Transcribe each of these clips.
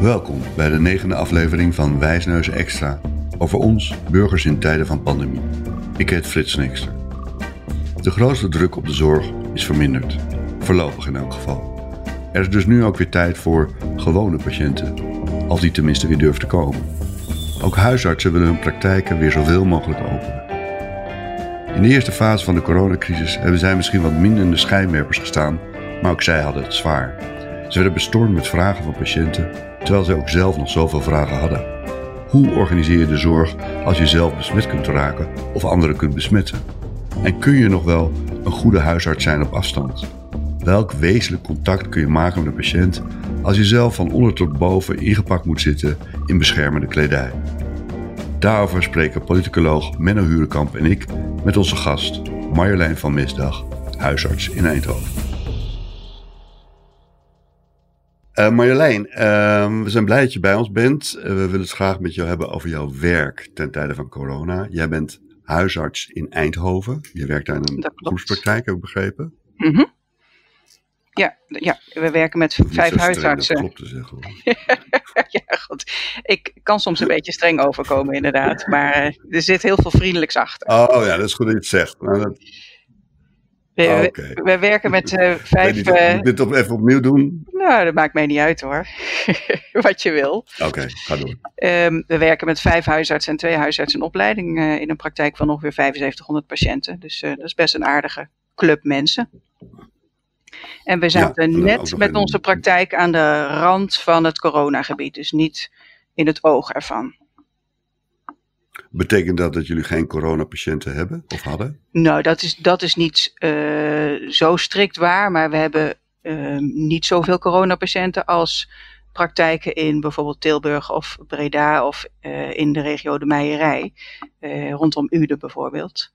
Welkom bij de negende aflevering van Wijsneus Extra over ons, burgers in tijden van pandemie. Ik heet Frits Nixter. De grootste druk op de zorg is verminderd, voorlopig in elk geval. Er is dus nu ook weer tijd voor gewone patiënten, als die tenminste weer durven te komen. Ook huisartsen willen hun praktijken weer zoveel mogelijk openen. In de eerste fase van de coronacrisis hebben zij misschien wat minder in de schijnwerpers gestaan, maar ook zij hadden het zwaar. Ze werden bestormd met vragen van patiënten, terwijl zij ook zelf nog zoveel vragen hadden. Hoe organiseer je de zorg als je zelf besmet kunt raken of anderen kunt besmetten? En kun je nog wel een goede huisarts zijn op afstand? Welk wezenlijk contact kun je maken met een patiënt als je zelf van onder tot boven ingepakt moet zitten in beschermende kledij? Daarover spreken politicoloog Menno Hurenkamp en ik met onze gast Marjolein van Misdag, huisarts in Eindhoven. Uh, Marjolein, uh, we zijn blij dat je bij ons bent. Uh, we willen het graag met jou hebben over jouw werk ten tijde van corona. Jij bent huisarts in Eindhoven. Je werkt daar in een groepspraktijk, heb ik begrepen. Mm -hmm. Ja, ja, we werken met vijf huisartsen. Dat klopt te zeggen. ja, goed. Ik kan soms een beetje streng overkomen, inderdaad. Maar eh, er zit heel veel vriendelijks achter. Oh ja, dat is goed dat je het zegt. Nou, dat... We, oh, okay. we, we, werken met uh, vijf. Niet, uh, moet dit op even opnieuw doen? Nou, dat maakt mij niet uit hoor. Wat je wil. Oké, okay, ga door. Um, we werken met vijf huisartsen en twee huisartsen in opleiding uh, in een praktijk van ongeveer 7500 patiënten. Dus dat is best een aardige club mensen. En we zaten ja, net met onze praktijk aan de rand van het coronagebied, dus niet in het oog ervan. Betekent dat dat jullie geen coronapatiënten hebben of hadden? Nou, dat is, dat is niet uh, zo strikt waar, maar we hebben uh, niet zoveel coronapatiënten als praktijken in bijvoorbeeld Tilburg of Breda of uh, in de regio de Meijerij, rondom Uden bijvoorbeeld.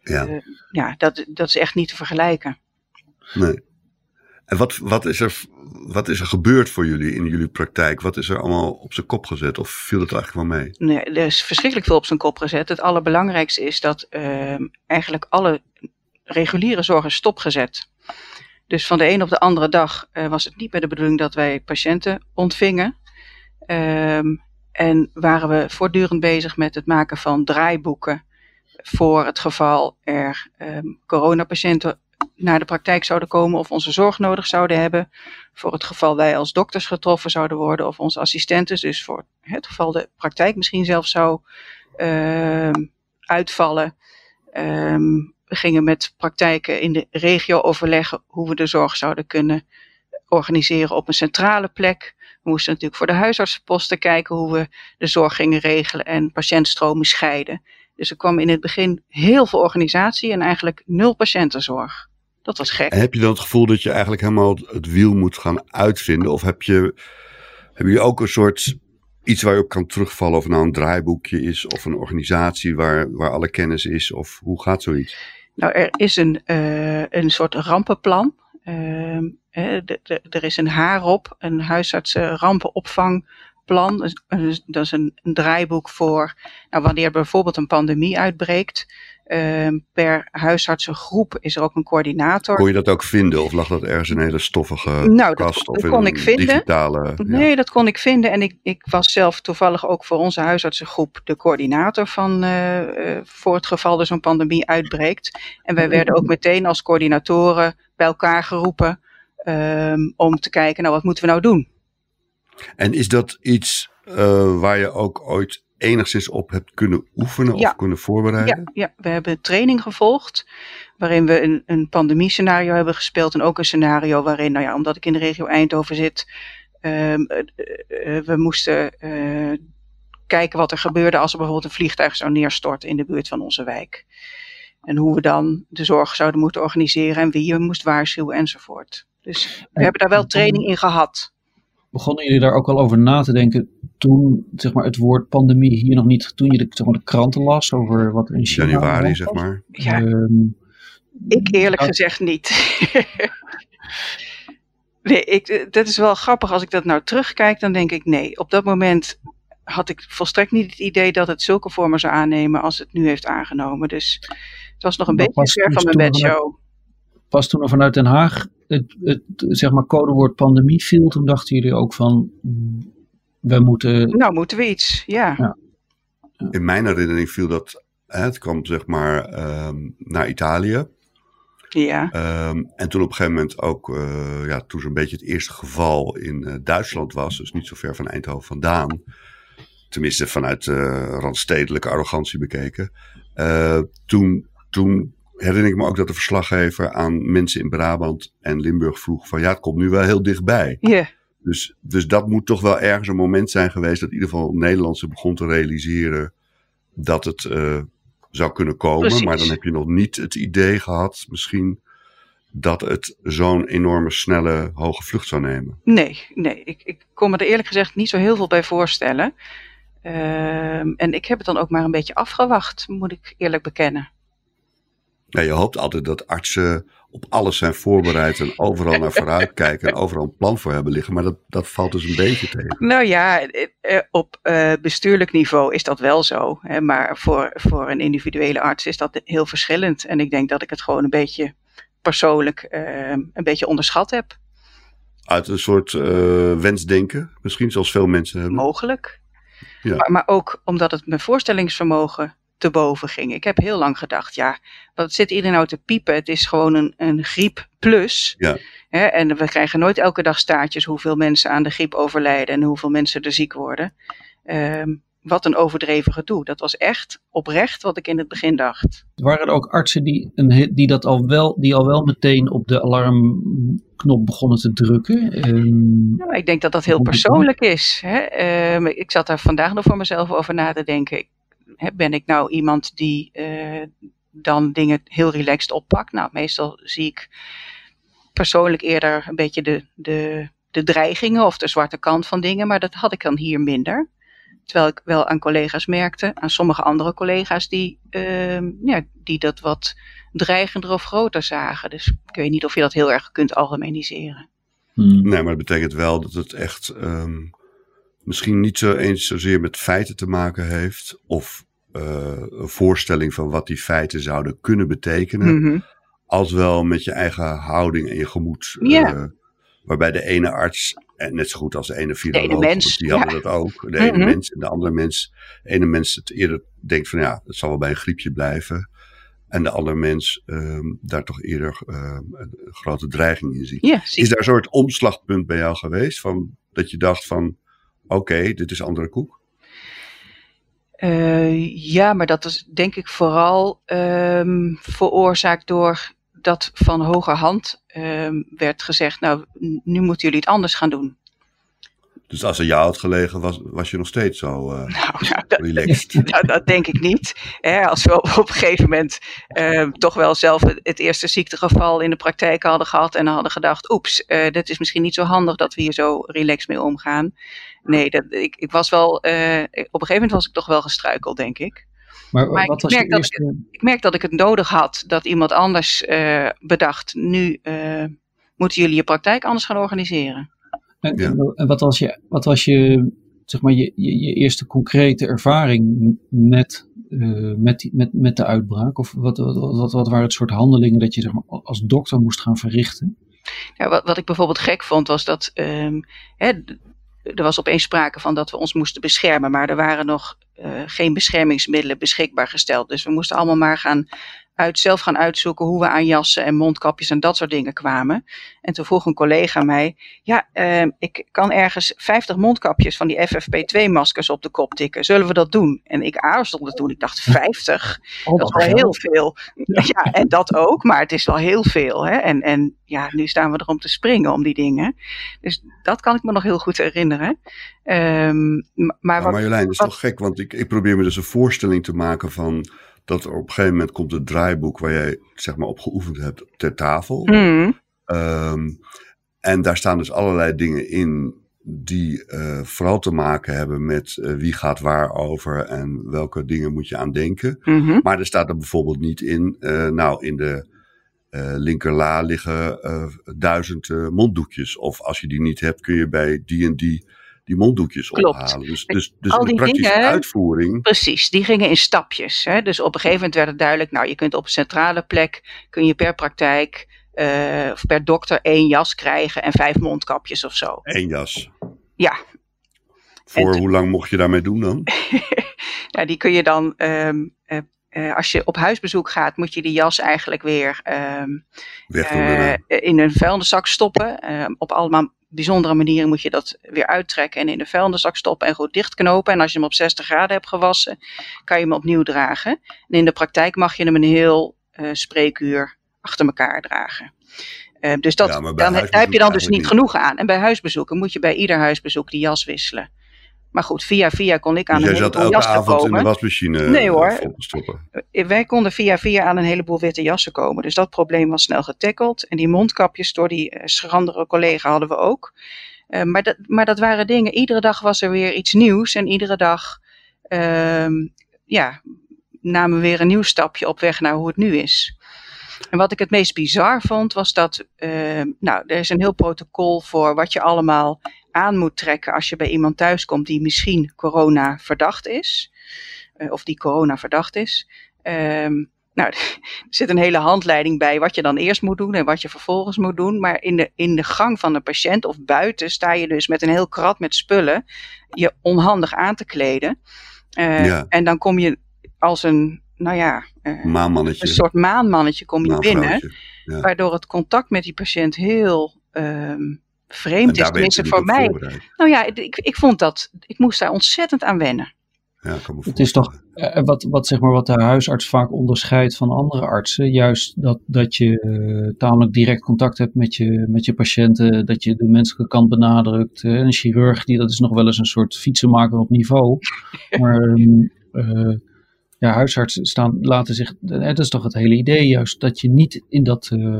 Ja, ja dat, dat is echt niet te vergelijken. Nee. En wat, wat, is er, wat is er gebeurd voor jullie in jullie praktijk? Wat is er allemaal op zijn kop gezet? Of viel het eigenlijk wel mee? Nee, er is verschrikkelijk veel op zijn kop gezet. Het allerbelangrijkste is dat uh, eigenlijk alle reguliere zorg is stopgezet. Dus van de een op de andere dag uh, was het niet meer de bedoeling dat wij patiënten ontvingen. Um, en waren we voortdurend bezig met het maken van draaiboeken voor het geval er um, coronapatiënten naar de praktijk zouden komen of onze zorg nodig zouden hebben. Voor het geval wij als dokters getroffen zouden worden of onze assistenten. Dus voor het geval de praktijk misschien zelf zou uh, uitvallen. Um, we gingen met praktijken in de regio overleggen hoe we de zorg zouden kunnen organiseren op een centrale plek. We moesten natuurlijk voor de huisartsenposten kijken hoe we de zorg gingen regelen en patiëntstromen scheiden. Dus er kwam in het begin heel veel organisatie en eigenlijk nul patiëntenzorg. Dat was gek. En heb je dan het gevoel dat je eigenlijk helemaal het wiel moet gaan uitvinden? Of heb je, heb je ook een soort iets waar je op kan terugvallen? Of nou een draaiboekje is of een organisatie waar, waar alle kennis is? Of hoe gaat zoiets? Nou, er is een, uh, een soort rampenplan. Uh, er is een HAROP, een huisartsen rampenopvangplan. Dat is een, een draaiboek voor nou, wanneer bijvoorbeeld een pandemie uitbreekt. Uh, per huisartsengroep is er ook een coördinator. Kon je dat ook vinden of lag dat ergens in een hele stoffige nou, kast dat, of kon in ik vinden. digitale... Nee, ja. dat kon ik vinden en ik, ik was zelf toevallig ook voor onze huisartsengroep de coördinator van uh, uh, voor het geval er zo'n pandemie uitbreekt. En wij werden ook meteen als coördinatoren bij elkaar geroepen um, om te kijken, nou wat moeten we nou doen? En is dat iets uh, waar je ook ooit enigszins op hebt kunnen oefenen ja. of kunnen voorbereiden? Ja, ja, we hebben training gevolgd waarin we een, een pandemie-scenario hebben gespeeld en ook een scenario waarin, nou ja, omdat ik in de regio Eindhoven zit, um, uh, uh, we moesten uh, kijken wat er gebeurde als er bijvoorbeeld een vliegtuig zou neerstorten in de buurt van onze wijk. En hoe we dan de zorg zouden moeten organiseren en wie je moest waarschuwen enzovoort. Dus we hebben daar wel training in gehad. Begonnen jullie daar ook al over na te denken toen zeg maar, het woord pandemie hier nog niet, toen je de, zeg maar, de kranten las over wat er in China Januari, zeg maar. Ja, um, ik eerlijk nou, gezegd niet. nee, ik, dat is wel grappig. Als ik dat nou terugkijk, dan denk ik nee. Op dat moment had ik volstrekt niet het idee dat het zulke vormen zou aannemen als het nu heeft aangenomen. Dus het was nog een beetje ver van mijn bedshow. Pas toen er vanuit Den Haag het, het, zeg maar codewoord pandemie viel, toen dachten jullie ook van we moeten... Nou, moeten we iets, ja. ja. In mijn herinnering viel dat, hè, het kwam zeg maar ehm, naar Italië. Ja. Ehm, en toen op een gegeven moment ook, uh, ja, toen zo'n beetje het eerste geval in uh, Duitsland was, dus niet zo ver van Eindhoven vandaan, tenminste vanuit uh, randstedelijke arrogantie bekeken, toen, toen herinner ik me ook dat de verslaggever aan mensen in Brabant en Limburg vroeg van ja, het komt nu wel heel dichtbij. Ja. Dus, dus dat moet toch wel ergens een moment zijn geweest dat in ieder geval Nederlandse begon te realiseren dat het zou kunnen komen. Precies. Maar dan heb je nog niet het idee gehad, misschien, dat het zo'n enorme, snelle, hoge vlucht zou nemen. Nee, nee. Ik, ik kon me er eerlijk gezegd niet zo heel veel bij voorstellen. Ehm, en ik heb het dan ook maar een beetje afgewacht, moet ik eerlijk bekennen. Ja, je hoopt altijd dat artsen op alles zijn voorbereid en overal naar vooruit kijken en overal een plan voor hebben liggen. Maar dat, dat valt dus een beetje tegen. Nou ja, op uh, bestuurlijk niveau is dat wel zo. Hè, maar voor, voor een individuele arts is dat heel verschillend. En ik denk dat ik het gewoon een beetje persoonlijk uh, een beetje onderschat heb. Uit een soort uh, wensdenken, misschien zoals veel mensen hebben. Mogelijk. Ja. Maar, maar ook omdat het mijn voorstellingsvermogen te boven ging. Ik heb heel lang gedacht, ja, wat zit iedereen nou te piepen? Het is gewoon een, een griep plus. Ja. Hè, en we krijgen nooit elke dag staartjes hoeveel mensen aan de griep overlijden en hoeveel mensen er ziek worden. Um, wat een overdreven gedoe. Dat was echt oprecht wat ik in het begin dacht. Waren er ook artsen die, een, die, dat al wel, die al wel meteen op de alarmknop begonnen te drukken? Um, nou, ik denk dat dat heel persoonlijk is. Hè? Um, ik zat daar vandaag nog voor mezelf over na te denken ben ik nou iemand die uh, dan dingen heel relaxed oppakt? Nou, meestal zie ik persoonlijk eerder een beetje de, de, de dreigingen of de zwarte kant van dingen, maar dat had ik dan hier minder. Terwijl ik wel aan collega's merkte, aan sommige andere collega's, die, uh, ja, die dat wat dreigender of groter zagen. Dus ik weet niet of je dat heel erg kunt algemeniseren. Hmm. Nee, maar dat betekent wel dat het echt um, misschien niet zo eens zozeer met feiten te maken heeft. Of een voorstelling van wat die feiten zouden kunnen betekenen. Mm -hmm. Als wel met je eigen houding en je gemoed. Uh, waarbij de ene arts, en net zo goed als de ene viroloog, de ene mens, die hadden ja. dat ook. De Mm -hmm. ene mens en de andere mens. De ene mens het eerder denkt van ja, het zal wel bij een griepje blijven. En de andere mens um, daar toch eerder um, een grote dreiging in ziet. Ja, Is daar een soort omslagpunt bij jou geweest? Van, dat je dacht van, oké, okay, dit is andere koek? Uh, ja, maar dat is denk ik vooral um, veroorzaakt door dat van hoger hand um, werd gezegd, nou, nu moeten jullie het anders gaan doen. Dus als er jou had gelegen, was, was je nog steeds zo uh, nou, nou, dat, relaxed? Dat, dat, denk ik niet. Hè, als we op, op een gegeven moment uh, toch wel zelf het, het, eerste ziektegeval in de praktijk hadden gehad en hadden gedacht, oeps, uh, dit is misschien niet zo handig dat we hier zo relaxed mee omgaan. Nee, dat, ik, ik was wel, op een gegeven moment was ik toch wel gestruikeld, denk ik. Maar, maar wat ik, was merk dat eerste... ik, ik, merk dat ik het nodig had dat iemand anders bedacht, nu moeten jullie je praktijk anders gaan organiseren. En, ja. en wat was je, wat was je, zeg maar, je, je, je eerste concrete ervaring met, uh, met, die, met, met de uitbraak? Of wat, wat, wat, wat waren het soort handelingen dat je zeg maar, als dokter moest gaan verrichten? Ja, wat, wat ik bijvoorbeeld gek vond was dat um, hè, er was opeens sprake van dat we ons moesten beschermen, maar er waren nog uh, geen beschermingsmiddelen beschikbaar gesteld. Dus we moesten allemaal maar gaan uit, zelf gaan uitzoeken hoe we aan jassen en mondkapjes en dat soort dingen kwamen. En toen vroeg een collega mij, ja, uh, ik kan ergens 50 mondkapjes van die FFP2-maskers op de kop tikken. Zullen we dat doen? En ik aarzelde toen, ik dacht 50, oh, dat is wel heel veel. Ja. ja. en dat ook, maar het is wel heel veel. Hè? En, en ja, nu staan we er om te springen om die dingen. Dus dat kan ik me nog heel goed herinneren. Um, maar wat, Marjolein, dat is wat, toch gek, want ik, ik probeer me dus een voorstelling te maken van dat er op een gegeven moment komt het draaiboek waar jij zeg maar op geoefend hebt ter tafel. Mm. Um, en daar staan dus allerlei dingen in die uh, vooral te maken hebben met uh, wie gaat waar over en welke dingen moet je aan denken. Mm -hmm. Maar er staat er bijvoorbeeld niet in, uh, nou in de linkerla liggen duizend monddoekjes. Of als je die niet hebt kun je bij die en die die monddoekjes Klopt. ophalen. Dus, dus, dus Al in de die praktische dingen- uitvoering. Precies, die gingen in stapjes. Hè? Dus op een gegeven moment werd het duidelijk, nou je kunt op een centrale plek, kun je per praktijk uh, of per dokter één jas krijgen en vijf mondkapjes of zo. één jas. Ja. Voor hoe lang mocht je daarmee doen dan? ja, die kun je dan, ehm, eh, eh, als je op huisbezoek gaat, moet je die jas eigenlijk weer ehm, Weg in een vuilniszak stoppen. Ehm, op allemaal bijzondere manieren moet je dat weer uittrekken en in de vuilniszak stoppen en goed dichtknopen. En als je hem op 60 graden hebt gewassen, kan je hem opnieuw dragen. En in de praktijk mag je hem een heel spreekuur achter elkaar dragen. Uh, dus dat, dan, daar heb je dan dus niet genoeg aan. En bij huisbezoeken moet je bij ieder huisbezoek die jas wisselen. Maar goed, via via kon ik aan dus een heleboel jassen komen. avond in de wasmachine nee, hoor. Eh, stoppen? Eh, wij konden via via aan een heleboel witte jassen komen. Dus dat probleem was snel getackeld. En die mondkapjes door die uh, schrandere collega hadden we ook. Uh, maar, dat, maar dat waren dingen, iedere dag was er weer iets nieuws. En iedere dag uh, ja, namen we weer een nieuw stapje op weg naar hoe het nu is. En wat ik het meest bizar vond, was dat, uh, nou, er is een heel protocol voor wat je allemaal aan moet trekken als je bij iemand thuis komt die misschien corona verdacht is. Uh, of die corona verdacht is. Um, nou, er zit een hele handleiding bij wat je dan eerst moet doen en wat je vervolgens moet doen. Maar in de, in de gang van een patiënt of buiten sta je dus met een heel krat met spullen je onhandig aan te kleden. Uh, ja. En dan kom je als een nou ja, uh, maanmannetje. een soort maanmannetje kom je binnen. Ja. Waardoor het contact met die patiënt heel um, vreemd is. Tenminste voor mij. Nou ja, ik, ik vond dat, ik moest daar ontzettend aan wennen. Ja, het is toch uh, wat, wat, zeg maar, wat de huisarts vaak onderscheidt van andere artsen. Juist dat, dat je uh, tamelijk direct contact hebt met je, met je patiënten. Dat je de menselijke kant benadrukt. Uh, een chirurg, die, dat is nog wel eens een soort fietsenmaker op niveau. Maar um, ja, huisartsen staan, laten zich, het is toch het hele idee juist, dat je niet in dat uh,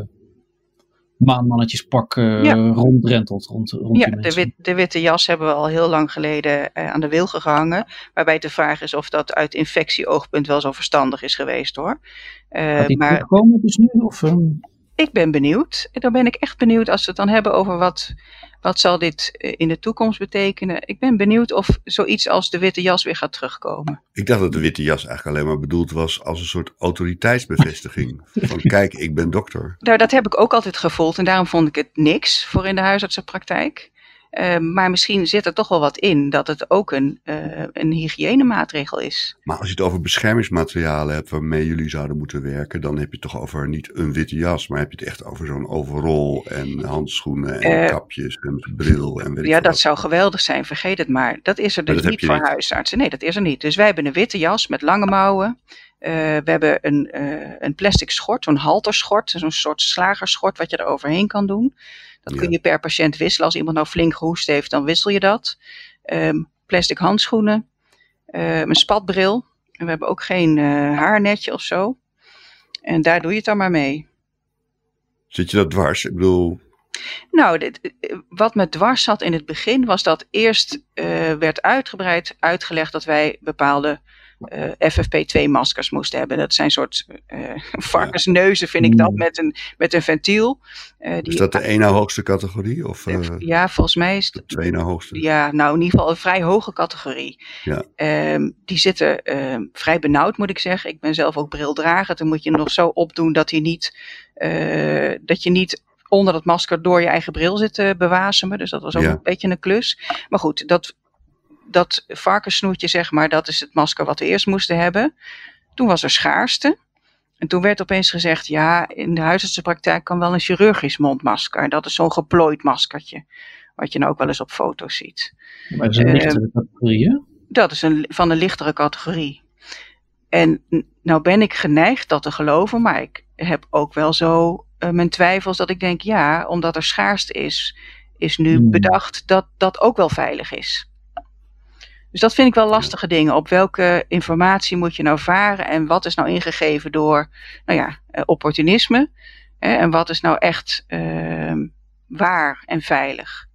maanmannetjespak uh, ja. rondrentelt. Rond, rond ja, de, wit, de, witte jas hebben we al heel lang geleden uh, aan de wilgen gehangen. Waarbij de vraag is of dat uit infectieoogpunt wel zo verstandig is geweest hoor. Uh, die maar komen dus nu? Of, um... Ik ben benieuwd. Dan ben ik echt benieuwd als we het dan hebben over wat wat zal dit eh, in de toekomst betekenen? Ik ben benieuwd of zoiets als de witte jas weer gaat terugkomen. Ik dacht dat de witte jas eigenlijk alleen maar bedoeld was als een soort autoriteitsbevestiging. van kijk, ik ben dokter. Nou, dat heb ik ook altijd gevoeld en daarom vond ik het niks voor in de huisartsenpraktijk. Uh, maar misschien zit er toch wel wat in dat het ook een, uh, een hygiënemaatregel is. Maar als je het over beschermingsmaterialen hebt waarmee jullie zouden moeten werken, dan heb je het toch over niet een witte jas, maar heb je het echt over zo'n overall en handschoenen en uh, kapjes en bril en weet Ja, dat wat. zou geweldig zijn, vergeet het maar. Dat is er dus niet voor niet. huisartsen. Nee, dat is er niet. Dus wij hebben een witte jas met lange mouwen. we hebben een, een plastic schort, zo'n halterschort, zo'n soort slagerschort wat je er overheen kan doen. Dat kun je per patiënt wisselen. Als iemand nou flink gehoest heeft, dan wissel je dat. Um, plastic handschoenen, um, een spatbril. En we hebben ook geen uh, haarnetje of zo. En daar doe je het dan maar mee. Zit je dat dwars? Ik bedoel. Nou, dit, wat me dwars zat in het begin was dat eerst uh, werd uitgebreid uitgelegd dat wij bepaalde uh, FFP2-maskers moesten hebben. Dat zijn soort uh, varkensneuzen, vind ik dat, met een, met een ventiel. Uh, die, is dat de ene hoogste categorie? Of, ja, volgens mij is het. De tweede hoogste? Ja, nou in ieder geval een vrij hoge categorie. Ja. Um, die zitten uh, vrij benauwd, moet ik zeggen. Ik ben zelf ook brildrager. Dan moet je nog zo opdoen dat, hij niet, dat je niet onder dat masker door je eigen bril zit te bewasemen. Dus dat was ook ja. een beetje een klus. Maar goed, dat dat varkenssnoetje, zeg maar, dat is het masker wat we eerst moesten hebben. Toen was er schaarste. En toen werd opeens gezegd, ja, in de huisartsenpraktijk kan wel een chirurgisch mondmasker. En dat is zo'n geplooid maskertje. Wat je nou ook wel eens op foto's ziet. Maar dat is een uh, lichtere categorie, hè? Dat is een, van een lichtere categorie. En nou ben ik geneigd dat te geloven, maar ik heb ook wel zo uh, mijn twijfels dat ik denk, ja, omdat er schaarste is, is nu hmm. bedacht dat dat ook wel veilig is. Dus dat vind ik wel lastige dingen. Op welke informatie moet je nou varen en wat is nou ingegeven door, nou ja, uh, opportunisme? Hè, en wat is nou echt uh, waar en veilig?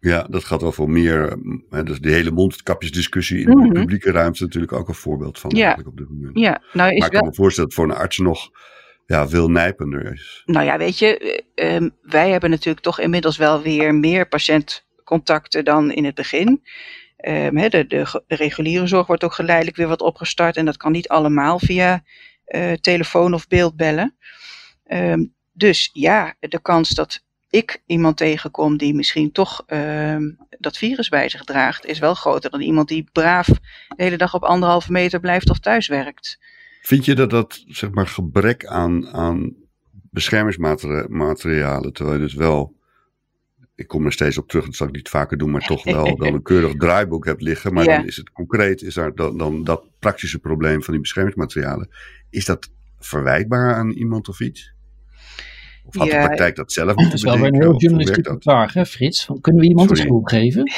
Ja, dat gaat over meer. Hè, dus die hele mondkapjesdiscussie in de publieke ruimte is natuurlijk ook een voorbeeld van. Ja, op dit moment. ja nou is maar ik kan me voorstellen dat voor een arts nog ja, veel nijpender is. Nou ja, weet je, uh, wij hebben natuurlijk toch inmiddels wel weer meer patiëntcontacten dan in het begin. He, de, reguliere zorg wordt ook geleidelijk weer wat opgestart en dat kan niet allemaal via uh, telefoon of beeldbellen. Um, dus ja, de kans dat ik iemand tegenkom die misschien toch ehm, dat virus bij zich draagt, is wel groter dan iemand die braaf de hele dag op anderhalve meter blijft of thuis werkt. Vind je dat dat zeg maar, gebrek aan, aan beschermingsmaterialen, terwijl je dus wel, ik kom er steeds op terug, dat zal ik niet vaker doen, maar toch wel dan een keurig draaiboek hebt liggen, maar dan is het concreet, is daar dan, dan dat praktische probleem van die beschermingsmaterialen, is dat verwijtbaar aan iemand of iets? Of had de praktijk dat zelf moeten Dat is wel een heel journalistieke vraag, hè, Frits? Van, kunnen we iemand Sorry. een schuld geven?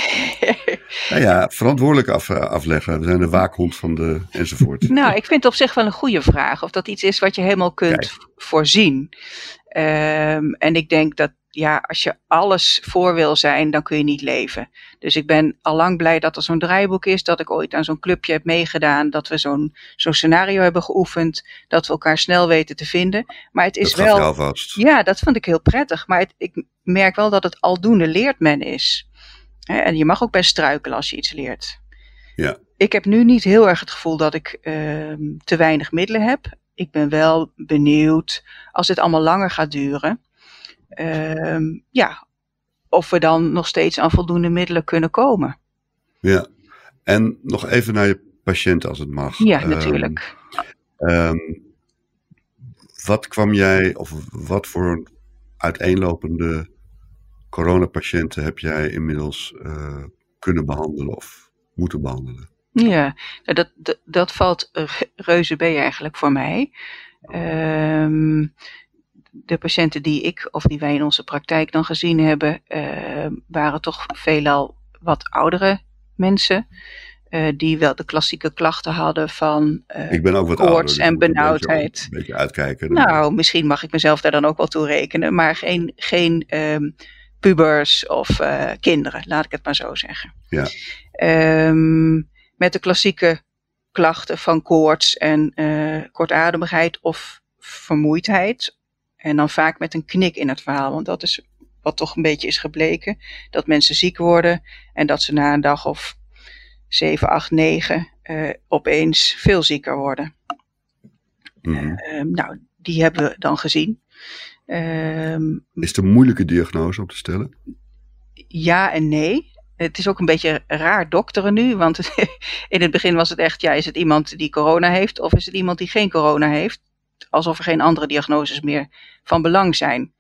nou ja, verantwoordelijk af, eh, afleggen. We zijn de waakhond van de enzovoort. nou, ik vind het op zich wel een goede vraag. Of dat iets is wat je helemaal kunt voorzien. Um, en ik denk dat ja, als je alles voor wil zijn, dan kun je niet leven. Dus ik ben al lang blij dat er zo'n draaiboek is, dat ik ooit aan zo'n clubje heb meegedaan, dat we zo'n zo'n scenario hebben geoefend, dat we elkaar snel weten te vinden. Maar het is dat wel. Ja, dat vond ik heel prettig. Maar het, ik merk wel dat het aldoende leert men is. En je mag ook best struikelen als je iets leert. Ja. Ik heb nu niet heel erg het gevoel dat ik uh, te weinig middelen heb. Ik ben wel benieuwd als dit allemaal langer gaat duren ja, of we dan nog steeds aan voldoende middelen kunnen komen. Ja, en nog even naar je patiënt als het mag. Ja, ehm, natuurlijk. Um, wat kwam jij, of wat voor uiteenlopende coronapatiënten heb jij inmiddels uh, kunnen behandelen of moeten behandelen? Ja, nou, dat, dat, dat valt reuze bij eigenlijk voor mij. Um, de patiënten die ik of die wij in onze praktijk dan gezien hebben, uh, waren toch veelal wat oudere mensen. Uh, die wel de klassieke klachten hadden van uh, ik ben ook wat koorts ouder, dus en benauwdheid. Een beetje, een beetje uitkijken. Nou, misschien mag ik mezelf daar dan ook wel toe rekenen, maar geen, geen um, pubers of uh, kinderen, laat ik het maar zo zeggen. Ja. Um, met de klassieke klachten van koorts en kortademigheid of vermoeidheid en dan vaak met een knik in het verhaal, want dat is wat toch een beetje is gebleken. Dat mensen ziek worden en dat ze na een dag of 7, 8, 9 uh, opeens veel zieker worden. Mhm. Uh, nou, die hebben we dan gezien. Uh, is het een moeilijke diagnose om te stellen? Ja en nee. Het is ook een beetje raar dokteren nu, want in het begin was het echt, ja, is het iemand die corona heeft of is het iemand die geen corona heeft? Alsof er geen andere diagnoses meer van belang zijn.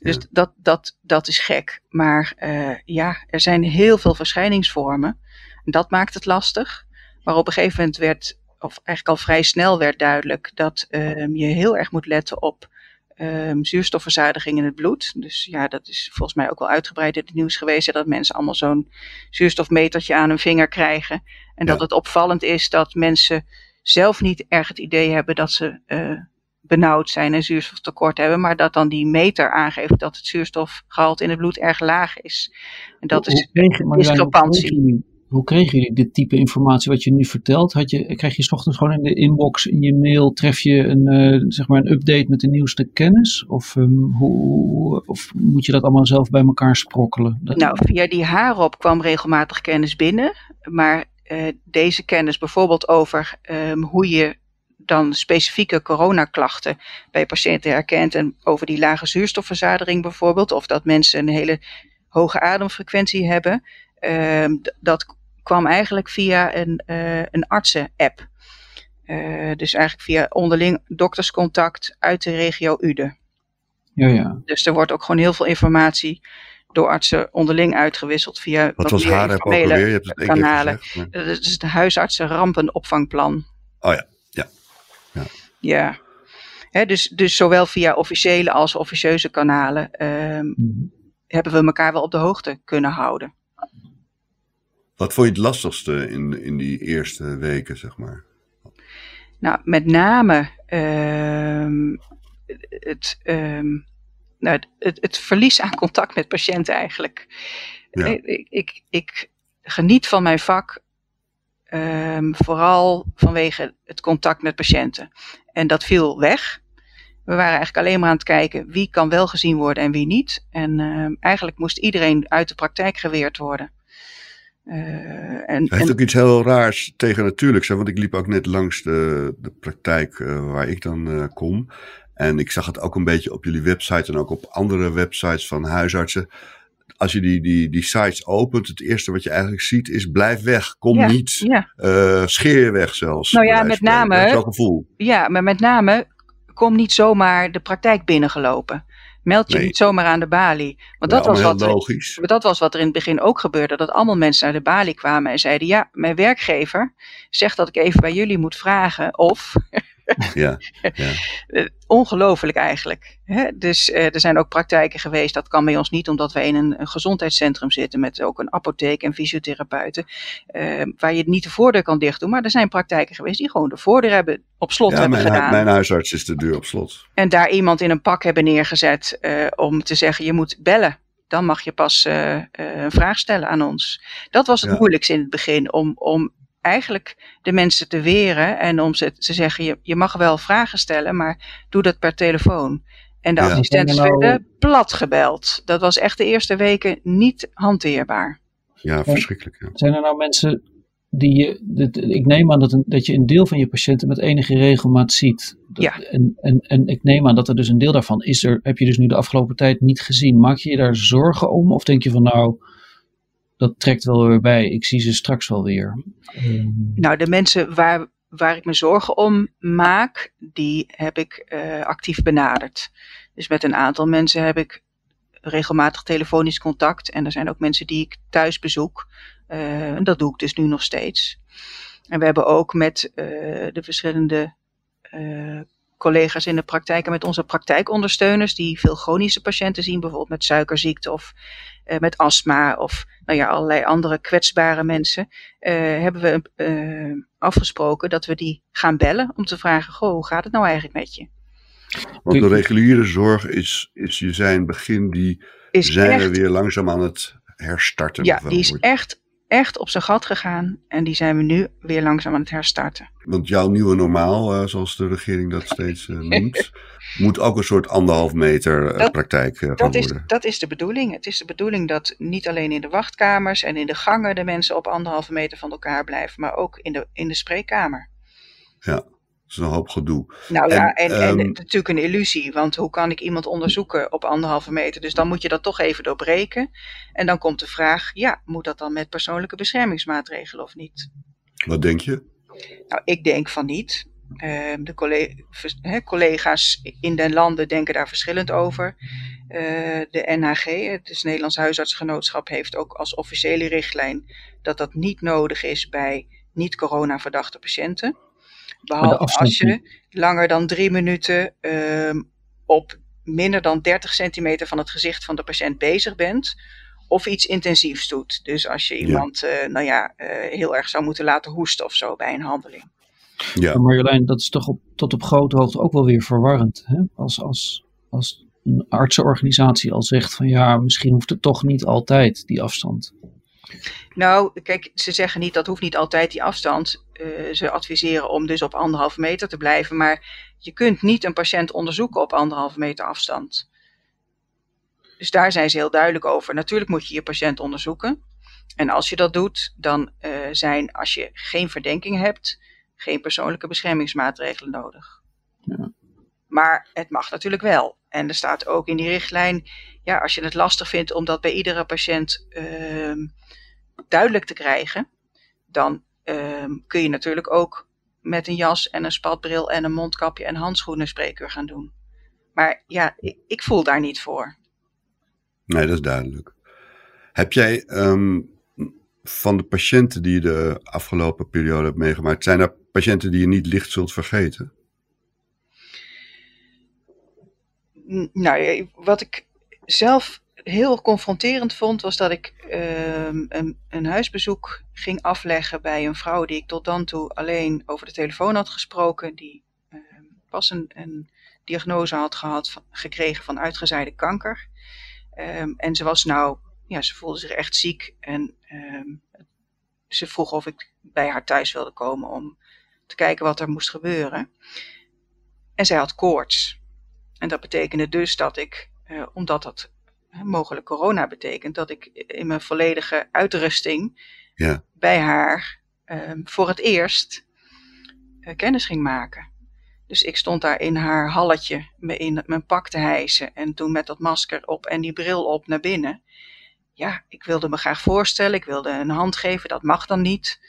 Dus ja. dat, dat, dat is gek. Maar uh, ja, er zijn heel veel verschijningsvormen. En dat maakt het lastig. Maar op een gegeven moment werd, of eigenlijk al vrij snel werd duidelijk, dat um, je heel erg moet letten op um, zuurstofverzadiging in het bloed. Dus ja, dat is volgens mij ook wel uitgebreid in het nieuws geweest, dat mensen allemaal zo'n zuurstofmetertje aan hun vinger krijgen. En ja. dat het opvallend is dat mensen zelf niet erg het idee hebben dat ze uh, benauwd zijn en zuurstoftekort hebben, maar dat dan die meter aangeeft dat het zuurstofgehalte in het bloed erg laag is. En dat hoe, is hoe discrepantie. Hoe kregen jullie dit type informatie wat je nu vertelt? Had je, krijg je s ochtends gewoon in de inbox, in je mail, tref je een, uh, zeg maar een update met de nieuwste kennis? Of, um, hoe, of moet je dat allemaal zelf bij elkaar sprokkelen? Dat... Nou, via die HAROP kwam regelmatig kennis binnen. Maar uh, deze kennis bijvoorbeeld over um, hoe je dan specifieke coronaklachten bij patiënten herkent en over die lage zuurstofverzadiging bijvoorbeeld, of dat mensen een hele hoge ademfrequentie hebben, uh, dat kwam eigenlijk via een, uh, een artsen-app. Uh, dus eigenlijk via onderling dokterscontact uit de regio Ude. Ja, ja. Dus er wordt ook gewoon heel veel informatie door artsen onderling uitgewisseld via wat, was haar informele Je hebt het kanalen. Gezegd, maar... Dat is het huisartsen rampenopvangplan. Oh ja, ja. Ja. ja. He, dus, dus zowel via officiële als officieuze kanalen um, mm. hebben we elkaar wel op de hoogte kunnen houden. Wat vond je het lastigste in, in die eerste weken, zeg maar? Nou, met name um, het, um, nou, het, het, verlies aan contact met patiënten eigenlijk. Ja. Ik, ik, ik, geniet van mijn vak um, vooral vanwege het contact met patiënten. En dat viel weg. We waren eigenlijk alleen maar aan het kijken wie kan wel gezien worden en wie niet. En uh, eigenlijk moest iedereen uit de praktijk geweerd worden. Uh, en, Het heeft en, ook iets heel raars tegen natuurlijks. Hè? Want ik liep ook net langs de, de praktijk uh, waar ik dan uh, kom. En ik zag het ook een beetje op jullie website en ook op andere websites van huisartsen. Als je die, die, die sites opent, het eerste wat je eigenlijk ziet is blijf weg, kom Ja, niet, Ja. Eh, scheer je weg zelfs. Nou ja, met name- Dat gevoel. ja, maar met name kom niet zomaar de praktijk binnengelopen. Meld je Nee. niet zomaar aan de balie. Want dat Ja, was, wat er, dat was wat er in het begin ook gebeurde. Dat allemaal mensen naar de balie kwamen en zeiden: Ja, mijn werkgever zegt dat ik even bij jullie moet vragen. Of Ja, Eh, ongelooflijk eigenlijk. Hè? Dus eh, er zijn ook praktijken geweest, dat kan bij ons niet, omdat wij in een, een gezondheidscentrum zitten met ook een apotheek en fysiotherapeuten, eh, waar je niet de voordeur kan dichtdoen. Maar er zijn praktijken geweest die gewoon de voordeur hebben op slot ja hebben mijn, gedaan. mijn huisarts is de deur op slot. En daar iemand in een pak hebben neergezet om te zeggen, je moet bellen. Dan mag je pas een vraag stellen aan ons. Dat was het Ja. moeilijkste in het begin, om, om eigenlijk de mensen te weren en om ze te zeggen, je, je mag wel vragen stellen, maar doe dat per telefoon. En de Ja. assistenten werden plat gebeld. Dat was echt de eerste weken niet hanteerbaar. Ja, verschrikkelijk. Ja. Zijn er nou mensen die je. dit- Ik neem aan dat, een, dat je een deel van je patiënten met enige regelmaat ziet. Dat- Ja. En, en, en ik neem aan dat er dus een deel daarvan is er, heb je dus nu de afgelopen tijd niet gezien. Maak je je daar zorgen om? Of denk je van nou, dat trekt wel weer bij. Ik zie ze straks wel weer. Ehm, Nou, de mensen waar, waar ik me zorgen om maak, die heb ik eh, actief benaderd. Dus met een aantal mensen heb ik regelmatig telefonisch contact. En er zijn ook mensen die ik thuis bezoek. Eh, en dat doe ik dus nu nog steeds. En we hebben ook met eh, de verschillende collega's in de praktijk en met onze praktijkondersteuners, die veel chronische patiënten zien, bijvoorbeeld met suikerziekte of eh, met astma of nou ja, allerlei andere kwetsbare mensen eh, hebben we eh, afgesproken dat we die gaan bellen om te vragen: Goh, hoe gaat het nou eigenlijk met je? Want de reguliere zorg is, is je zijn begin, die Is zijn we weer langzaam aan het herstarten. ja, die is echt, echt op zijn gat gegaan en die zijn we nu weer langzaam aan het herstarten. Want jouw nieuwe normaal, eh, zoals de regering dat steeds eh, noemt, moet ook een soort anderhalf meter eh, Dat- praktijk gaan Dat is, worden. dat is de bedoeling. Het is de bedoeling dat niet alleen in de wachtkamers en in de gangen de mensen op anderhalve meter van elkaar blijven, maar ook in de, in de spreekkamer. Dat is een hoop gedoe. Nou En, ja, en, en ehm, het is natuurlijk een illusie, want hoe kan ik iemand onderzoeken op anderhalve meter? Dus dan moet je dat toch even doorbreken. En dan komt de vraag, ja, moet dat dan met persoonlijke beschermingsmaatregelen of niet? Wat denk je? Nou, ik denk van niet. Ehm, de colle- vers- hè, collega's in de landen denken daar verschillend over. Eh, de NHG, het is Nederlands Huisartsgenootschap, heeft ook als officiële richtlijn dat dat niet nodig is bij niet-corona-verdachte patiënten. Behalve als je langer dan drie minuten ehm, op minder dan 30 centimeter van het gezicht van de patiënt bezig bent. Of iets intensiefs doet. Dus als je iemand eh, nou ja, eh, heel erg zou moeten laten hoesten of zo bij een handeling. Ja, Maar Marjolein, dat is toch op, tot op grote hoogte ook wel weer verwarrend. Hè? Als, als, als een artsenorganisatie al zegt van ja, misschien hoeft het toch niet altijd die afstand. Nou, kijk, ze zeggen niet dat hoeft niet altijd die afstand. Eh, ze adviseren om dus op anderhalve meter te blijven. Maar je kunt niet een patiënt onderzoeken op anderhalve meter afstand. Dus daar zijn ze heel duidelijk over. Natuurlijk moet je je patiënt onderzoeken. En als je dat doet, dan eh, zijn, als je geen verdenking hebt, geen persoonlijke beschermingsmaatregelen nodig. Ja. Maar het mag natuurlijk wel. En er staat ook in die richtlijn, ja, als je het lastig vindt om dat bij iedere patiënt ehm, duidelijk te krijgen, dan ehm, kun je natuurlijk ook met een jas en een spatbril en een mondkapje en handschoenen spreekuur gaan doen. Maar ja, ik, ik voel daar niet voor. nee, dat is duidelijk. Heb jij ehm, van de patiënten die je de afgelopen periode hebt meegemaakt, zijn er patiënten die je niet licht zult vergeten? N- Nou, ja, wat ik zelf heel confronterend vond, was dat ik ehm, een, een huisbezoek ging afleggen bij een vrouw die ik tot dan toe alleen over de telefoon had gesproken, die ehm, pas een, een diagnose had gehad, gekregen van uitgezaaide kanker. Ehm, en ze was nou, ja, ze voelde zich echt ziek en ze vroeg of ik bij haar thuis wilde komen om te kijken wat er moest gebeuren. En zij had koorts. En dat betekende dus dat ik, eh, omdat dat mogelijk corona betekent, dat ik in mijn volledige uitrusting Ja. bij haar ehm, voor het eerst eh, kennis ging maken. Dus ik stond daar in haar halletje me in mijn pak te hijsen en toen met dat masker op en die bril op naar binnen. Ja, ik wilde me graag voorstellen, ik wilde een hand geven, dat mag dan niet.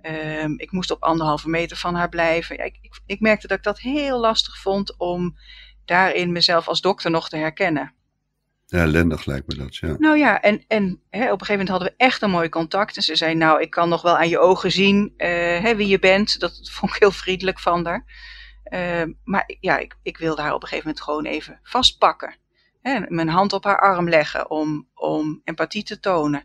Ehm, ik moest op anderhalve meter van haar blijven. Ja, ik, ik, ik merkte dat ik dat heel lastig vond om daarin mezelf als dokter nog te herkennen. Ja, ellendig lijkt me dat, ja. Nou ja, en, en hè, op een gegeven moment hadden we echt een mooi contact. En ze zei, nou, ik kan nog wel aan je ogen zien uh, hè, wie je bent. Dat vond ik heel vriendelijk van haar. Uh, maar ja, ik, ik wilde haar op een gegeven moment gewoon even vastpakken. Hè, mijn hand op haar arm leggen om, om empathie te tonen.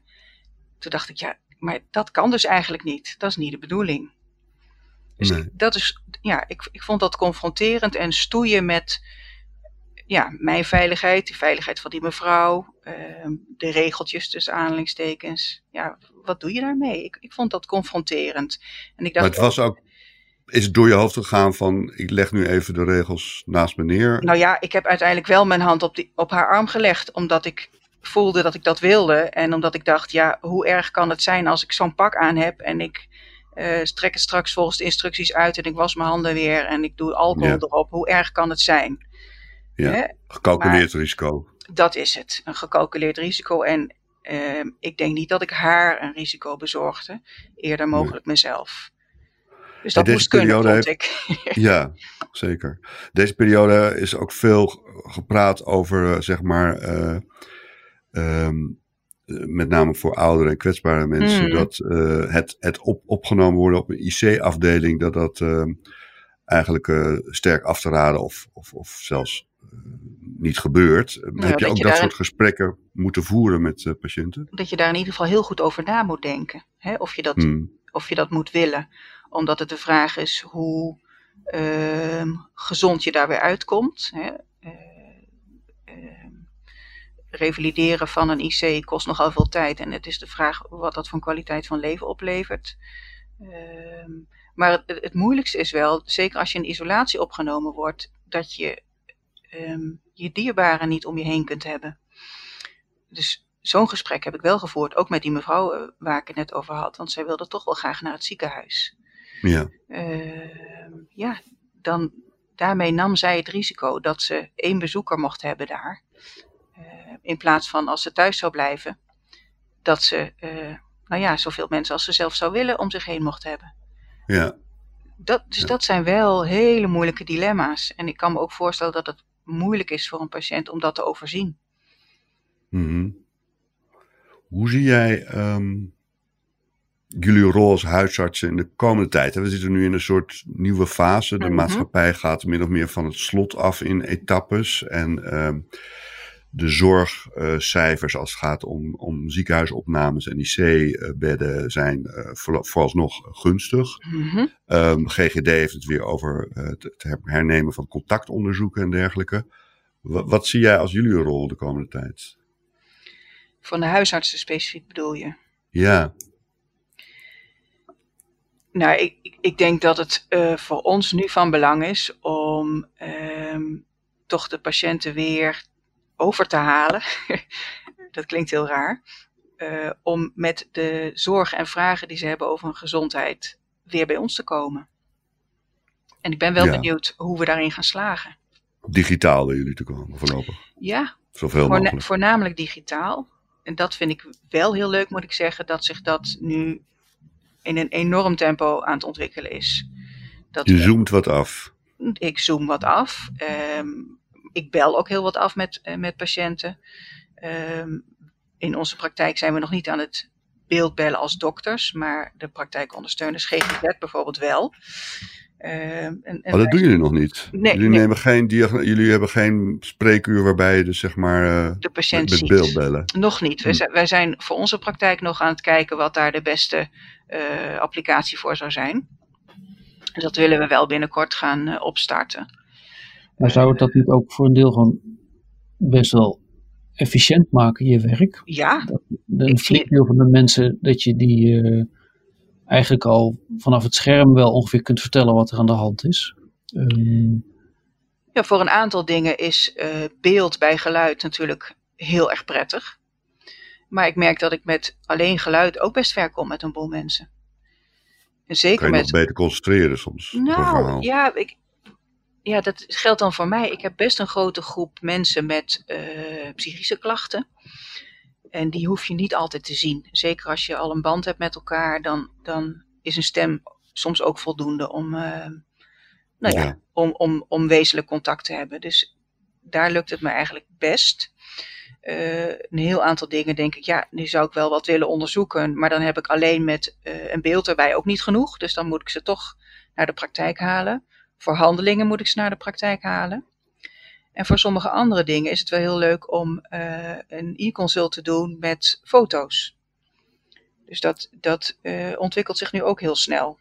Toen dacht ik, ja, maar dat kan dus eigenlijk niet. Dat is niet de bedoeling. Dus Nee. dat is, ja, ik, ik vond dat confronterend en stoeien met ja, mijn veiligheid, de veiligheid van die mevrouw, ehm, de regeltjes tussen aanhalingstekens. Ja, wat doe je daarmee? Ik, ik vond dat confronterend. En ik Maar dacht, het was ook, is het door je hoofd gegaan van, ik leg nu even de regels naast me neer. nou ja, ik heb uiteindelijk wel mijn hand op, die, op haar arm gelegd, omdat ik voelde dat ik dat wilde. En omdat ik dacht, ja, hoe erg kan het zijn als ik zo'n pak aan heb en ik eh, strek het straks volgens de instructies uit en ik was mijn handen weer en ik doe alcohol Ja. erop. Hoe erg kan het zijn? Ja. Hè? Gecalculeerd risico. Dat is het, een gecalculeerd risico. En ehm, ik denk niet dat ik haar een risico bezorgde, eerder mogelijk mezelf. Dus dat deze moest kunnen, vond ik. Ja, zeker. Deze periode is ook veel gepraat over, eh, zeg maar, eh, ehm, eh, met name voor oudere en kwetsbare mensen, Mhm. dat eh, het, het op, opgenomen worden op een IC-afdeling, dat dat ehm, eigenlijk sterk af te raden of, of, of zelfs niet gebeurt. Heb je ook je dat daar- soort gesprekken moeten voeren met eh, patiënten? Dat je daar in ieder geval heel goed over na moet denken. Hè? Of, je dat, Hmm. of je dat moet willen. Omdat het de vraag is hoe ehm, gezond je daar weer uitkomt. Hè? Eh, ehm, revalideren van een IC kost nogal veel tijd. En het is de vraag wat dat voor kwaliteit van leven oplevert. Ehm, maar het, het moeilijkste is wel, zeker als je in isolatie opgenomen wordt, dat je ehm, je dierbaren niet om je heen kunt hebben. Dus zo'n gesprek heb ik wel gevoerd, ook met die mevrouw eh, waar ik het net over had, want zij wilde toch wel graag naar het ziekenhuis. Ja, Ehm, ja, dan, daarmee nam zij het risico dat ze één bezoeker mocht hebben daar. Eh, in plaats van als ze thuis zou blijven, dat ze, eh, nou ja, zoveel mensen als ze zelf zou willen om zich heen mocht hebben. ja. Dat, dus Ja. dat zijn wel hele moeilijke dilemma's. En ik kan me ook voorstellen dat het moeilijk is voor een patiënt om dat te overzien. Mhm. Hoe zie jij ehm, jullie rol als huisartsen in de komende tijd? hè? We zitten nu in een soort nieuwe fase. De Mhm. maatschappij gaat min of meer van het slot af in etappes. En ehm, de zorgcijfers als het gaat om, om ziekenhuisopnames en IC-bedden zijn eh, vooral- vooralsnog gunstig. Mhm. Ehm, GGD heeft het weer over eh, het hernemen van contactonderzoeken en dergelijke. Wa- wat zie jij als jullie rol de komende tijd? Van de huisartsen specifiek bedoel je? Ja, Nou, ik, ik- ik denk dat het eh, voor ons nu van belang is om ehm, toch de patiënten weer over te halen. dat klinkt heel raar. eh, om met de zorgen en vragen die ze hebben over hun gezondheid weer bij ons te komen. En ik ben wel Ja. benieuwd hoe we daarin gaan slagen. digitaal bij jullie te komen voorlopig. Ja, Zoveel Voorna- mogelijk. voornamelijk digitaal. En dat vind ik wel heel leuk, moet ik zeggen, dat zich dat nu in een enorm tempo aan het ontwikkelen is. Dat Je zoomt wat af. ik zoom wat af. Ehm, ik bel ook heel wat af met, eh, met patiënten. Ehm, in onze praktijk zijn we nog niet aan het beeldbellen als dokters, maar de praktijkondersteuners GGZ bijvoorbeeld wel. En, en Maar Oh, dat wij- doen jullie nog niet. Nee, jullie, nee. Nemen geen jullie hebben geen spreekuur waarbij je dus zeg maar eh, de patiënt met ziet. beeldbellen. Nog niet. Wij Hm. zijn, wij zijn voor onze praktijk nog aan het kijken wat daar de beste eh, applicatie voor zou zijn. Dus dat willen we wel binnenkort gaan opstarten. Maar zou het dat niet ook voor een deel gewoon best wel efficiënt maken, je werk? Ja, Een Ik flink zie- deel van de mensen dat je die eh, eigenlijk al vanaf het scherm wel ongeveer kunt vertellen wat er aan de hand is. Ehm, ja, voor een aantal dingen is eh, beeld bij geluid natuurlijk heel erg prettig. Maar ik merk dat ik met alleen geluid ook best ver kom met een boel mensen. En zeker Kan je nog met beter concentreren soms een Nou, ja, ik, ja, dat geldt dan voor mij. Ik heb best een grote groep mensen met uh, psychische klachten. En die hoef je niet altijd te zien. Zeker als je al een band hebt met elkaar, dan, dan is een stem soms ook voldoende om, uh, nou ja, ja, Om, om, om wezenlijk contact te hebben. Dus daar lukt het me eigenlijk best. Uh, een heel aantal dingen denk ik, ja, nu zou ik wel wat willen onderzoeken. Maar dan heb ik alleen met een beeld erbij ook niet genoeg. Dus dan moet ik ze toch naar de praktijk halen. Voor handelingen moet ik ze naar de praktijk halen. En voor sommige andere dingen is het wel heel leuk om uh, een e-consult te doen met foto's. Dus dat, dat uh, ontwikkelt zich nu ook heel snel.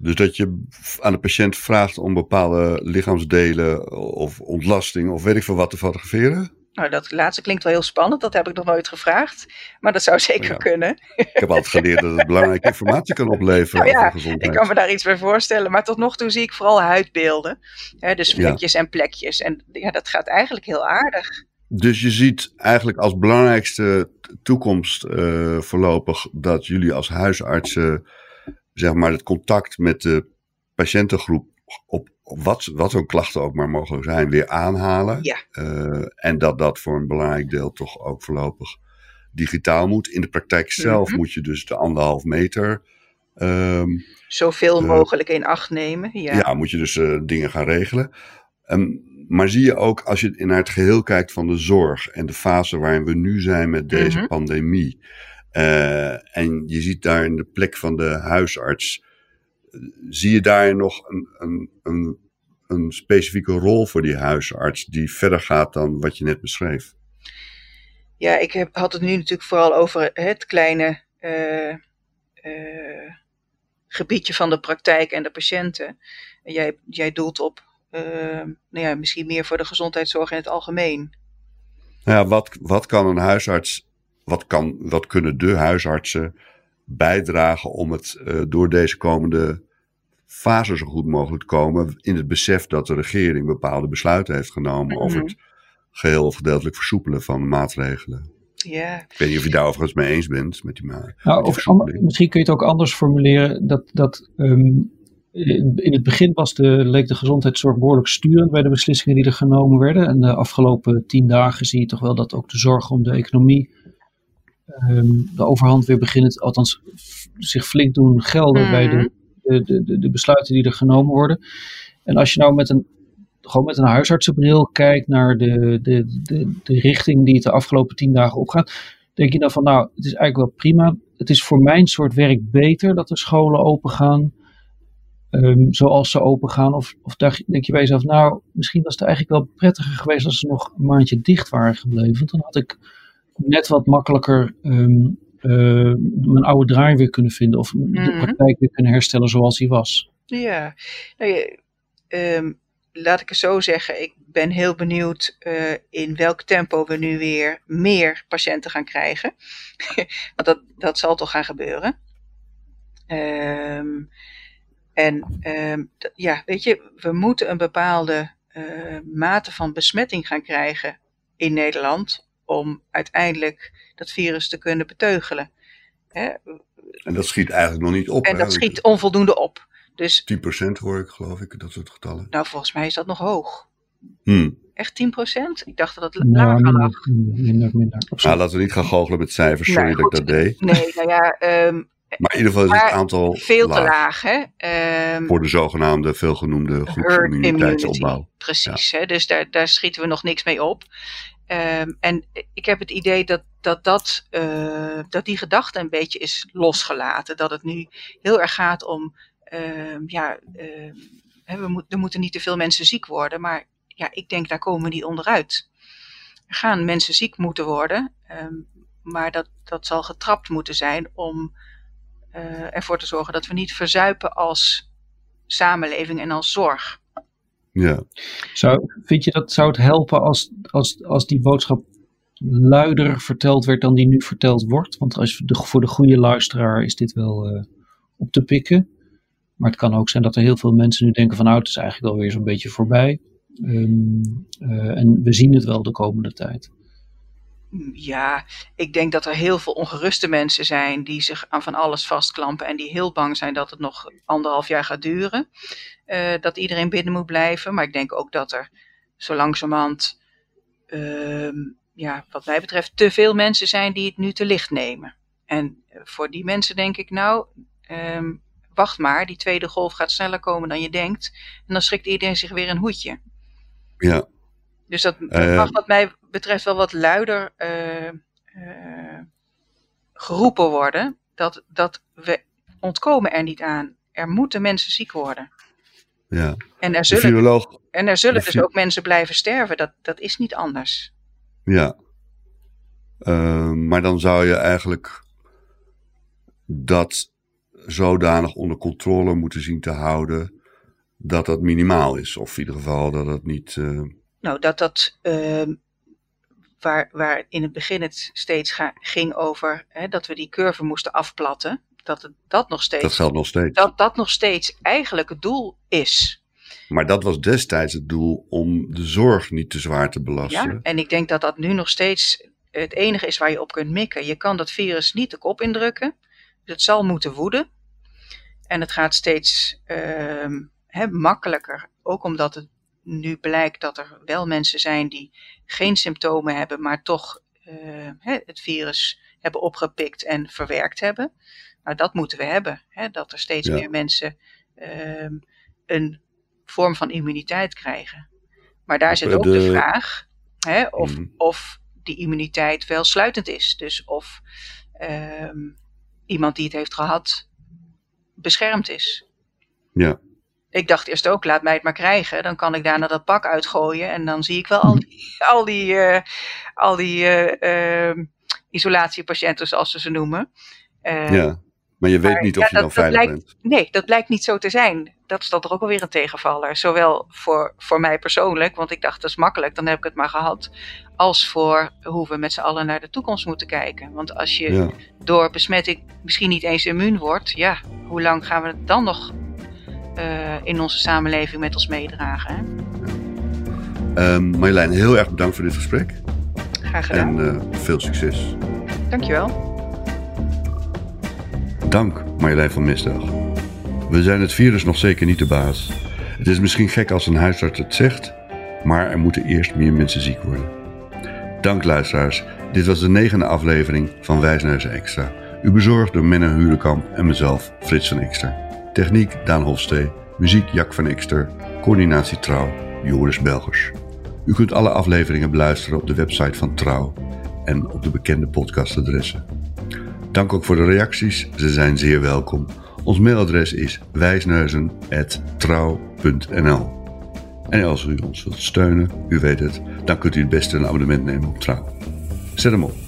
Dus dat je aan de patiënt vraagt om bepaalde lichaamsdelen of ontlasting of weet ik veel wat te fotograferen? Nou, dat laatste klinkt wel heel spannend. Dat heb ik nog nooit gevraagd. Maar dat zou zeker kunnen. Ik heb altijd geleerd dat het belangrijke informatie kan opleveren nou ja, gezondheid. Ik kan me daar iets bij voorstellen. Maar tot nog toe zie ik vooral huidbeelden. Hè, dus vlekjes ja. en plekjes. En ja, dat gaat eigenlijk heel aardig. Dus je ziet eigenlijk als belangrijkste toekomst uh, voorlopig dat jullie als huisartsen zeg maar het contact met de patiëntengroep op wat, wat ook klachten ook maar mogen zijn, weer aanhalen. Ja. Uh, en dat dat voor een belangrijk deel toch ook voorlopig digitaal moet. In de praktijk zelf mm -hmm. moet je dus de anderhalf meter. Um, Zoveel uh, mogelijk in acht nemen. Ja, ja moet je dus uh, dingen gaan regelen. Um, maar zie je ook als je naar het geheel kijkt van de zorg en de fase waarin we nu zijn met deze mm -hmm. pandemie. en je ziet daar in de plek van de huisarts zie je daar nog een, een, een, een, specifieke rol voor die huisarts die verder gaat dan wat je net beschreef? Ja, ik heb, had het nu natuurlijk vooral over het kleine uh, uh, gebiedje van de praktijk en de patiënten. En jij, jij doelt op uh, nou ja, misschien meer voor de gezondheidszorg in het algemeen. Nou ja, wat, wat kan een huisarts, wat, kan, wat kunnen de huisartsen bijdragen om het uh, door deze komende fase zo goed mogelijk te komen. In het besef dat de regering bepaalde besluiten heeft genomen mm -hmm. over het geheel of gedeeltelijk versoepelen van de maatregelen. Ja. Ik weet niet of je daar overigens mee eens bent met die maatregelen. Nou, of misschien kun je het ook anders formuleren. Dat, dat um, in het begin was de, leek de gezondheidszorg behoorlijk sturend bij de beslissingen die er genomen werden. En de afgelopen tien dagen zie je toch wel dat ook de zorg om de economie um, de overhand weer begint, althans zich flink doen gelden mm. bij de, de, de, de besluiten die er genomen worden. En als je nou met een, gewoon met een huisartsenbril kijkt naar de, de, de, de richting die het de afgelopen tien dagen opgaat, denk je dan van nou, het is eigenlijk wel prima. Het is voor mijn soort werk beter dat de scholen open gaan. Um, zoals ze open gaan. Of, of denk je bij jezelf, nou, misschien was het eigenlijk wel prettiger geweest als ze nog een maandje dicht waren gebleven. Want dan had ik net wat makkelijker um, uh, mijn oude draai weer kunnen vinden. Of mm -hmm. de praktijk weer kunnen herstellen zoals die was. Ja, nou um, laat ik het zo zeggen. Ik ben heel benieuwd uh, in welk tempo we nu weer meer patiënten gaan krijgen. Want dat, dat zal toch gaan gebeuren. Um, en um, ja, weet je, we moeten een bepaalde uh, mate van besmetting gaan krijgen in Nederland om uiteindelijk dat virus te kunnen beteugelen. Hè? En dat schiet eigenlijk nog niet op. En hè? dat schiet onvoldoende op. Dus, 10% hoor ik, geloof ik, dat soort getallen. Nou, volgens mij is dat nog hoog. Hmm. Echt 10%? Ik dacht dat het nou, lager minder, lag. Minder, minder. Nou, laten we niet gaan goochelen met cijfers. Sorry nee, dat ik dat deed. Nee, nou ja... Um, maar in ieder geval is het aantal veel laag te laag. Hè? Um, voor de zogenaamde veelgenoemde groepsimmuniteitsopbouw. Precies, ja. hè? dus daar, daar schieten we nog niks mee op. Um, en ik heb het idee dat, dat, dat, uh, dat die gedachte een beetje is losgelaten. Dat het nu heel erg gaat om, uh, ja, uh, we er moeten niet te veel mensen ziek worden. Maar ja, ik denk daar komen we niet onderuit. Er gaan mensen ziek moeten worden, maar dat, dat zal getrapt moeten zijn om uh, ervoor te zorgen dat we niet verzuipen als samenleving en als zorg. Ja. Zou, vind je dat zou het helpen als, als, als die boodschap luider verteld werd dan die nu verteld wordt? Want als voor de goede luisteraar is dit wel uh, op te pikken. Maar het kan ook zijn dat er heel veel mensen nu denken van nou, het is eigenlijk alweer zo'n beetje voorbij. Um, uh, en we zien het wel de komende tijd. Ja, ik denk dat er heel veel ongeruste mensen zijn die zich aan van alles vastklampen en die heel bang zijn dat het nog anderhalf jaar gaat duren. Uh, dat iedereen binnen moet blijven. Maar ik denk ook dat er zo langzamerhand, uh, ja, wat mij betreft, te veel mensen zijn die het nu te licht nemen. En voor die mensen denk ik, nou, uh, wacht maar, die tweede golf gaat sneller komen dan je denkt. En dan schrikt iedereen zich weer een hoedje. Ja. Dus dat, uh, mag wat mij betreft wel wat luider uh, uh, geroepen worden. Dat, dat we ontkomen er niet aan. Er moeten mensen ziek worden. Ja. En er zullen, viroloog, en er zullen dus ook mensen blijven sterven. Dat, dat is niet anders. Ja. maar dan zou je eigenlijk dat zodanig onder controle moeten zien te houden dat dat minimaal is. Of in ieder geval dat het niet. Uh... Nou, dat dat. Uh, waar, waar in het begin het steeds ga, ging over hè, dat we die curve moesten afplatten. Dat het, dat nog steeds. Dat geldt nog steeds. Dat dat nog steeds eigenlijk het doel is. Maar dat was destijds het doel om de zorg niet te zwaar te belasten. Ja, en ik denk dat dat nu nog steeds het enige is waar je op kunt mikken. Je kan dat virus niet de kop indrukken. Dus het zal moeten woeden. En het gaat steeds uh, makkelijker, ook omdat het nu blijkt dat er wel mensen zijn die geen symptomen hebben, maar toch uh, het virus hebben opgepikt en verwerkt hebben. Nou, dat moeten we hebben. Hè, dat er steeds ja. meer mensen uh, een vorm van immuniteit krijgen. Maar daar zit ook de, de vraag hè, of, mm. of die immuniteit wel sluitend is. Dus of ehm, iemand die het heeft gehad beschermd is. Ja. Ik dacht eerst ook, laat mij het maar krijgen. Dan kan ik daarna dat pak uitgooien. En dan zie ik wel al die, al die, uh, al die uh, uh, isolatiepatiënten, zoals ze ze noemen. ja, maar je weet maar, niet of ja, je dat, dan veilig lijkt, bent. Nee, dat blijkt niet zo te zijn. Dat is dan toch ook alweer een tegenvaller. Zowel voor, voor mij persoonlijk, want ik dacht dat is makkelijk, dan heb ik het maar gehad. Als voor hoe we met z'n allen naar de toekomst moeten kijken. Want als je ja. door besmetting misschien niet eens immuun wordt, ja, hoe lang gaan we het dan nog in onze samenleving met ons meedragen? Hè? Um, Marjolein, heel erg bedankt voor dit gesprek. Graag gedaan. En uh, veel succes. Dankjewel. Dank Marjolein van Misdag. We zijn het virus nog zeker niet de baas. Het is misschien gek als een huisarts het zegt, maar er moeten eerst meer mensen ziek worden. Dank luisteraars. Dit was de negende aflevering van Wijsneuzen Extra. U bezorgd door Menno Hurekamp en mezelf, Frits van Ekster. Techniek Daan Hofstee, muziek Jack van Ekster, coördinatie Trouw, Joris Belgers. U kunt alle afleveringen beluisteren op de website van Trouw en op de bekende podcastadressen. Dank ook voor de reacties, ze zijn zeer welkom. Ons mailadres is wijsneuzen.trouw.nl En als u ons wilt steunen, u weet het, dan kunt u het beste een abonnement nemen op Trouw. Zet hem op.